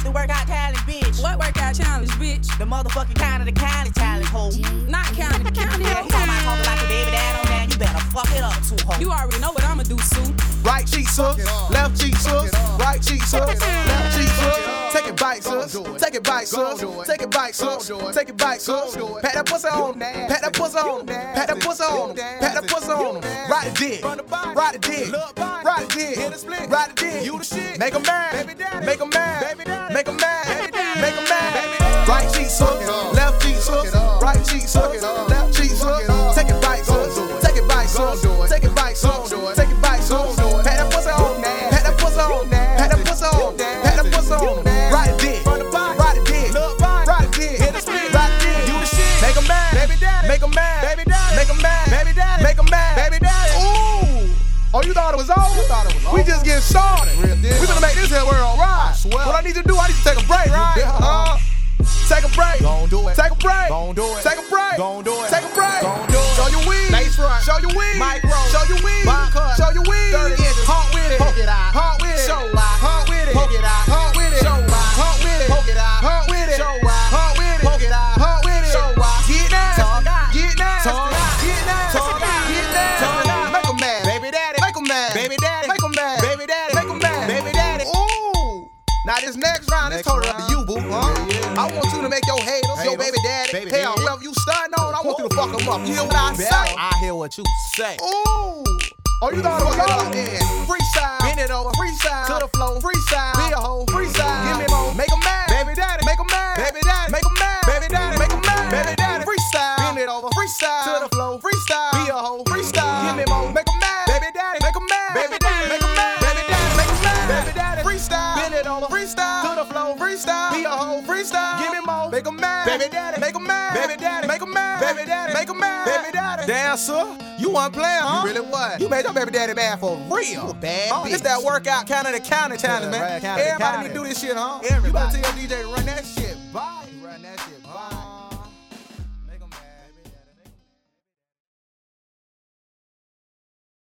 It's the workout challenge, bitch. What workout challenge, bitch? The motherfucking kind of the county challenge, ho. Not county, the county. Yeah, he talking about talking like a baby dad on that. You better fuck it up, too, ho. You already know what I'ma do, Sue. Right cheek, sus. Left cheek, sus. Right cheek, sus. Left cheek, sus. Take it back, sus. Take it back, sus. Take it back, sus. Take it back, sus. Pat that pussy on. Pat that pussy on. Pat that pussy on. Pat that pussy on. Ride the dick. Ride the dick. Ride the dick. Ride the dick. You the shit. Make 'em mad. Make 'em mad. Right cheek, sus. Left cheek, sus. Take it back, sus. Take it. Take it back, sus. Take it back, sus. Pat that pussy on. Pat that pussy on. Pat that pussy on. Pat that pussy on. Ride the dick. Ride the dick. Ride the dick. Ride the dick. You the shit. Make 'em mad. Baby daddy, make 'em mad. Baby daddy, make 'em mad. Baby daddy, make 'em mad. Baby daddy. Ooh. Oh, you thought it was over? We just getting started. We gonna make this here world right. What I need to do, I need to take a break, right? Oh, Break. Gon' do it. Take a break. Gon' do it. Take a break. Gon' do it. Take a break. Gon' do it. Show your weed. Lace front. Show your weed. Micro. Show your weed. Bob cut. Show your weed. 30 inches. Hunt with it. Poke it out. Hunt with it. Show out. Hunt with it. Poke it out. Hunt with it. Show out. Hunt with it. Poke it out. Hunt with it. Show out. Hunt with it. Poke it out. Hunt with it. Show out. Get nasty. Talk out. Get nasty. Talk out. Get nasty. Talk out. Get nasty. Make 'em mad. Baby daddy. Make 'em mad. Baby daddy. Make 'em mad. Baby daddy. Now this next round, this Next totally up to you, boo. Huh? I want you to make your haters, your baby daddy, Baby hell, daddy. whoever you starting on, I want you to fuck them up. You hear what I say? I hear what you say. Ooh. Oh, you thought it was over then? Freestyle. Bend it over. Freestyle. To the flow. Freestyle. Be a hoe. Freestyle. Freestyle. Bend it over. Freestyle. To the flow. Freestyle. Be a hoe. Freestyle. Give me more. Make 'em mad. Baby daddy. Make 'em mad. Baby daddy. Make 'em mad. Baby daddy. Make 'em mad. Baby daddy. Damn, sir. You wasn't playing, huh? You really was. You made your baby daddy mad for real. You a bad Oh, bitch. that workout county to county challenge, man. right, counter Everybody counter. need to do this shit, huh? Everybody. You better tell your DJ to run.